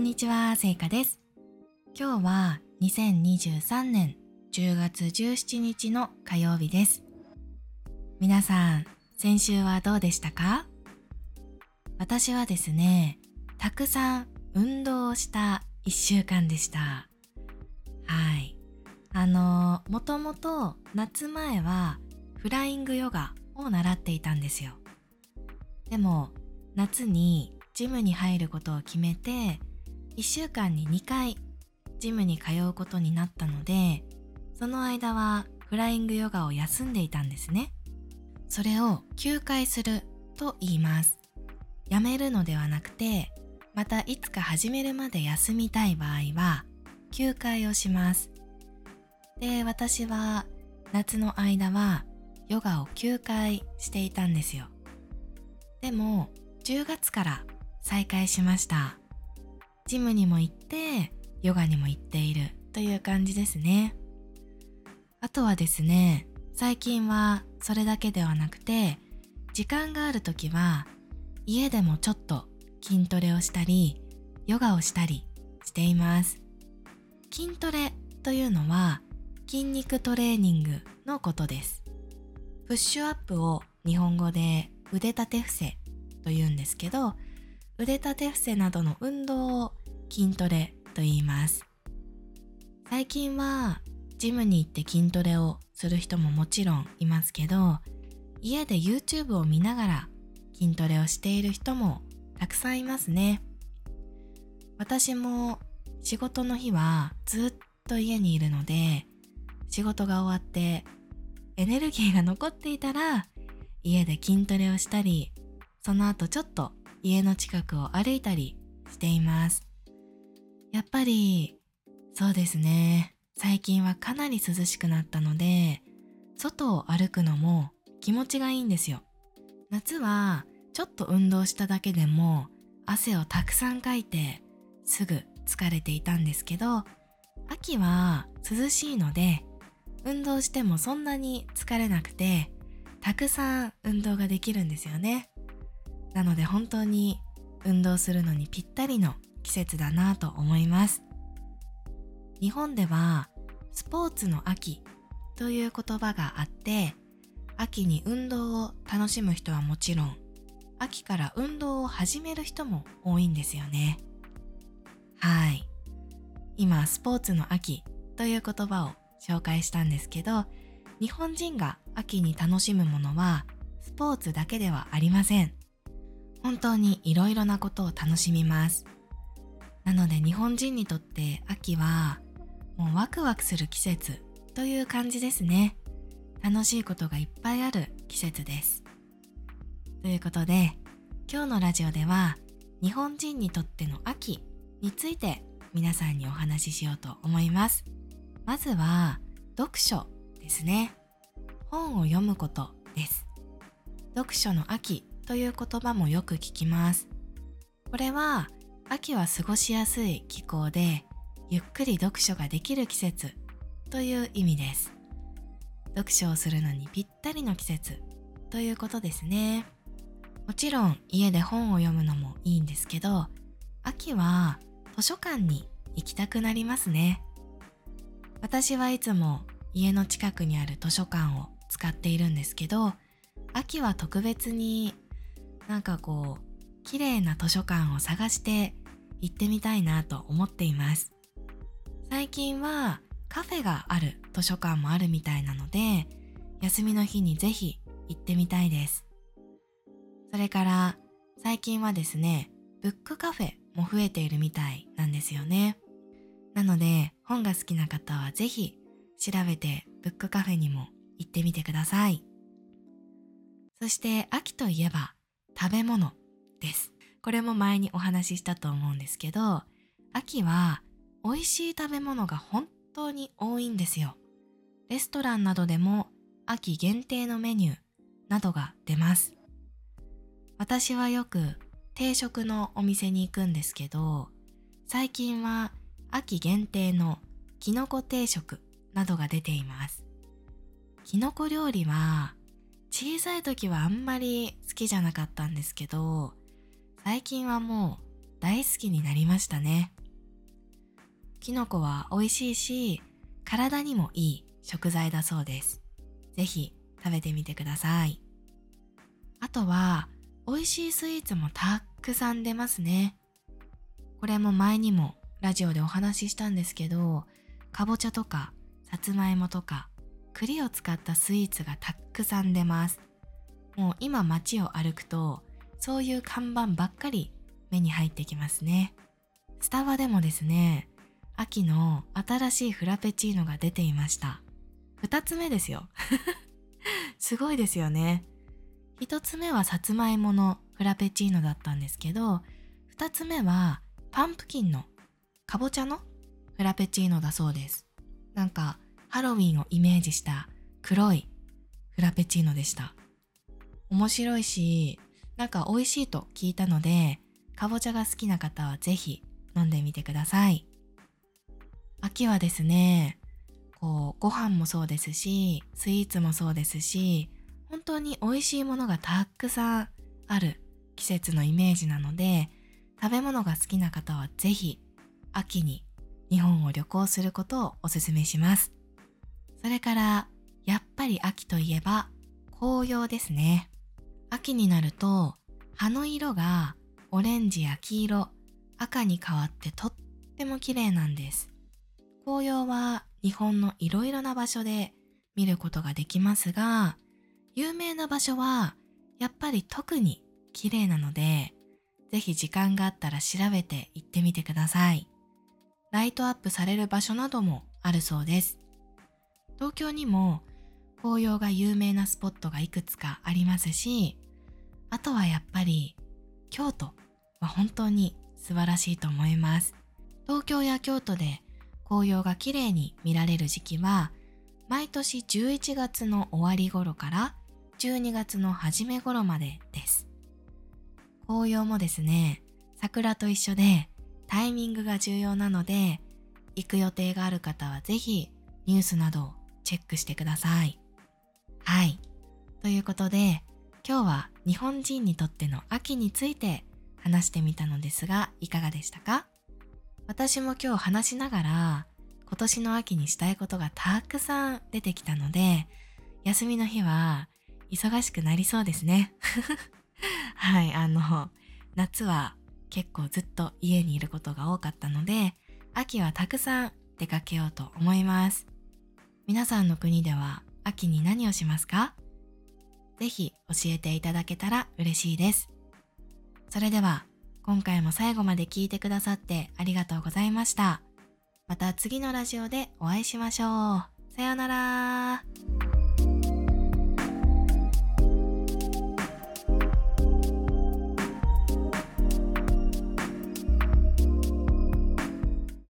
んにちは、せいかです。今日は2023年10月17日の火曜日です。皆さん、先週はどうでしたか？私はですね、たくさん運動をした1週間でした。はい。あの、もともと夏前はフライングヨガを習っていたんですよ。でも、夏にジムに入ることを決めて、1週間に2回ジムに通うことになったので、その間はフライングヨガを休んでいたんですね。それを休会すると言います。やめるのではなくて、またいつか始めるまで休みたい場合は、休会をします。で、私は夏の間はヨガを休会していたんですよ。でも、10月から再開しました。ジムにも行って、ヨガにも行っているという感じですね。あとはですね、最近はそれだけではなくて、時間がある時は、家でもちょっと筋トレをしたり、ヨガをしたりしています。筋トレというのは筋肉トレーニングのことです。プッシュアップを日本語で腕立て伏せと言うんですけど、腕立て伏せなどの運動を筋トレと言います。最近はジムに行って筋トレをする人ももちろんいますけど、家で YouTube を見ながら筋トレをしている人もたくさんいますね。私も仕事の日はずっと家にいるので、仕事が終わってエネルギーが残っていたら家で筋トレをしたり、その後ちょっと家の近くを歩いたりしています。やっぱり、そうですね。最近はかなり涼しくなったので、外を歩くのも気持ちがいいんですよ。夏はちょっと運動しただけでも汗をたくさんかいてすぐ疲れていたんですけど、秋は涼しいので運動してもそんなに疲れなくてたくさん運動ができるんですよね。なので本当に運動するのにぴったりの季節だなと思います。日本ではスポーツの秋という言葉があって秋に運動を楽しむ人はもちろん秋から運動を始める人も多いんですよね。はい。今スポーツの秋という言葉を紹介したんですけど日本人が秋に楽しむものはスポーツだけではありません。本当にいろいろなことを楽しみます。なので日本人にとって秋はもうワクワクする季節という感じですね。楽しいことがいっぱいある季節です。ということで今日のラジオでは日本人にとっての秋について皆さんにお話ししようと思います。まずは読書ですね。本を読むことです。読書の秋という言葉もよく聞きます。これは秋は過ごしやすい気候でゆっくり読書ができる季節という意味です。読書をするのにぴったりの季節ということですね。もちろん家で本を読むのもいいんですけど、秋は図書館に行きたくなりますね。私はいつも家の近くにある図書館を使っているんですけど、秋は特別になんかこう、綺麗な図書館を探して行ってみたいなと思っています。最近はカフェがある図書館もあるみたいなので、休みの日にぜひ行ってみたいです。それから最近はですね、ブックカフェも増えているみたいなんですよね。なので本が好きな方はぜひ調べてブックカフェにも行ってみてください。そして秋といえば食べ物です。これも前にお話ししたと思うんですけど、秋は美味しい食べ物が本当に多いんですよ。レストランなどでも秋限定のメニューなどが出ます。私はよく定食のお店に行くんですけど、最近は秋限定のきのこ定食などが出ています。きのこ料理は小さい時はあんまり好きじゃなかったんですけど、最近はもう大好きになりましたね。キノコは美味しいし、体にもいい食材だそうです。ぜひ食べてみてください。あとは、美味しいスイーツもたくさん出ますね。これも前にもラジオでお話ししたんですけど、かぼちゃとかさつまいもとか栗を使ったスイーツがたくさん出ます。もう今街を歩くとそういう看板ばっかり目に入ってきますね。スタバでもですね、秋の新しいフラペチーノが出ていました。二つ目ですよ。すごいですよね。一つ目はさつまいものフラペチーノだったんですけど、二つ目はパンプキンのかぼちゃのフラペチーノだそうです。なんかハロウィンをイメージした黒いフラペチーノでした。面白いし、なんか美味しいと聞いたので、かぼちゃが好きな方はぜひ飲んでみてください。秋はですね、こう、ご飯もそうですし、スイーツもそうですし、本当に美味しいものがたくさんある季節のイメージなので、食べ物が好きな方はぜひ秋に日本を旅行することをお勧めします。それから、やっぱり秋といえば紅葉ですね。秋になると葉の色がオレンジや黄色、赤に変わってとっても綺麗なんです。紅葉は日本のいろいろな場所で見ることができますが、有名な場所はやっぱり特に綺麗なので、ぜひ時間があったら調べて行ってみてください。ライトアップされる場所などもあるそうです。東京にも紅葉が有名なスポットがいくつかありますし、あとはやっぱり京都は本当に素晴らしいと思います。東京や京都で紅葉が綺麗に見られる時期は毎年11月の終わり頃から12月の初め頃までです。紅葉もですね、桜と一緒でタイミングが重要なので、行く予定がある方はぜひニュースなどをチェックしてください。はい。ということで、今日は日本人にとっての秋について話してみたのですが、いかがでしたか？私も今日話しながら、今年の秋にしたいことがたくさん出てきたので、休みの日は忙しくなりそうですね。はい、あの、夏は結構ずっと家にいることが多かったので、秋はたくさん出かけようと思います。皆さんの国では秋に何をしますか？ぜひ教えていただけたら嬉しいです。それでは今回も最後まで聞いてくださってありがとうございました。また次のラジオでお会いしましょう。さようなら。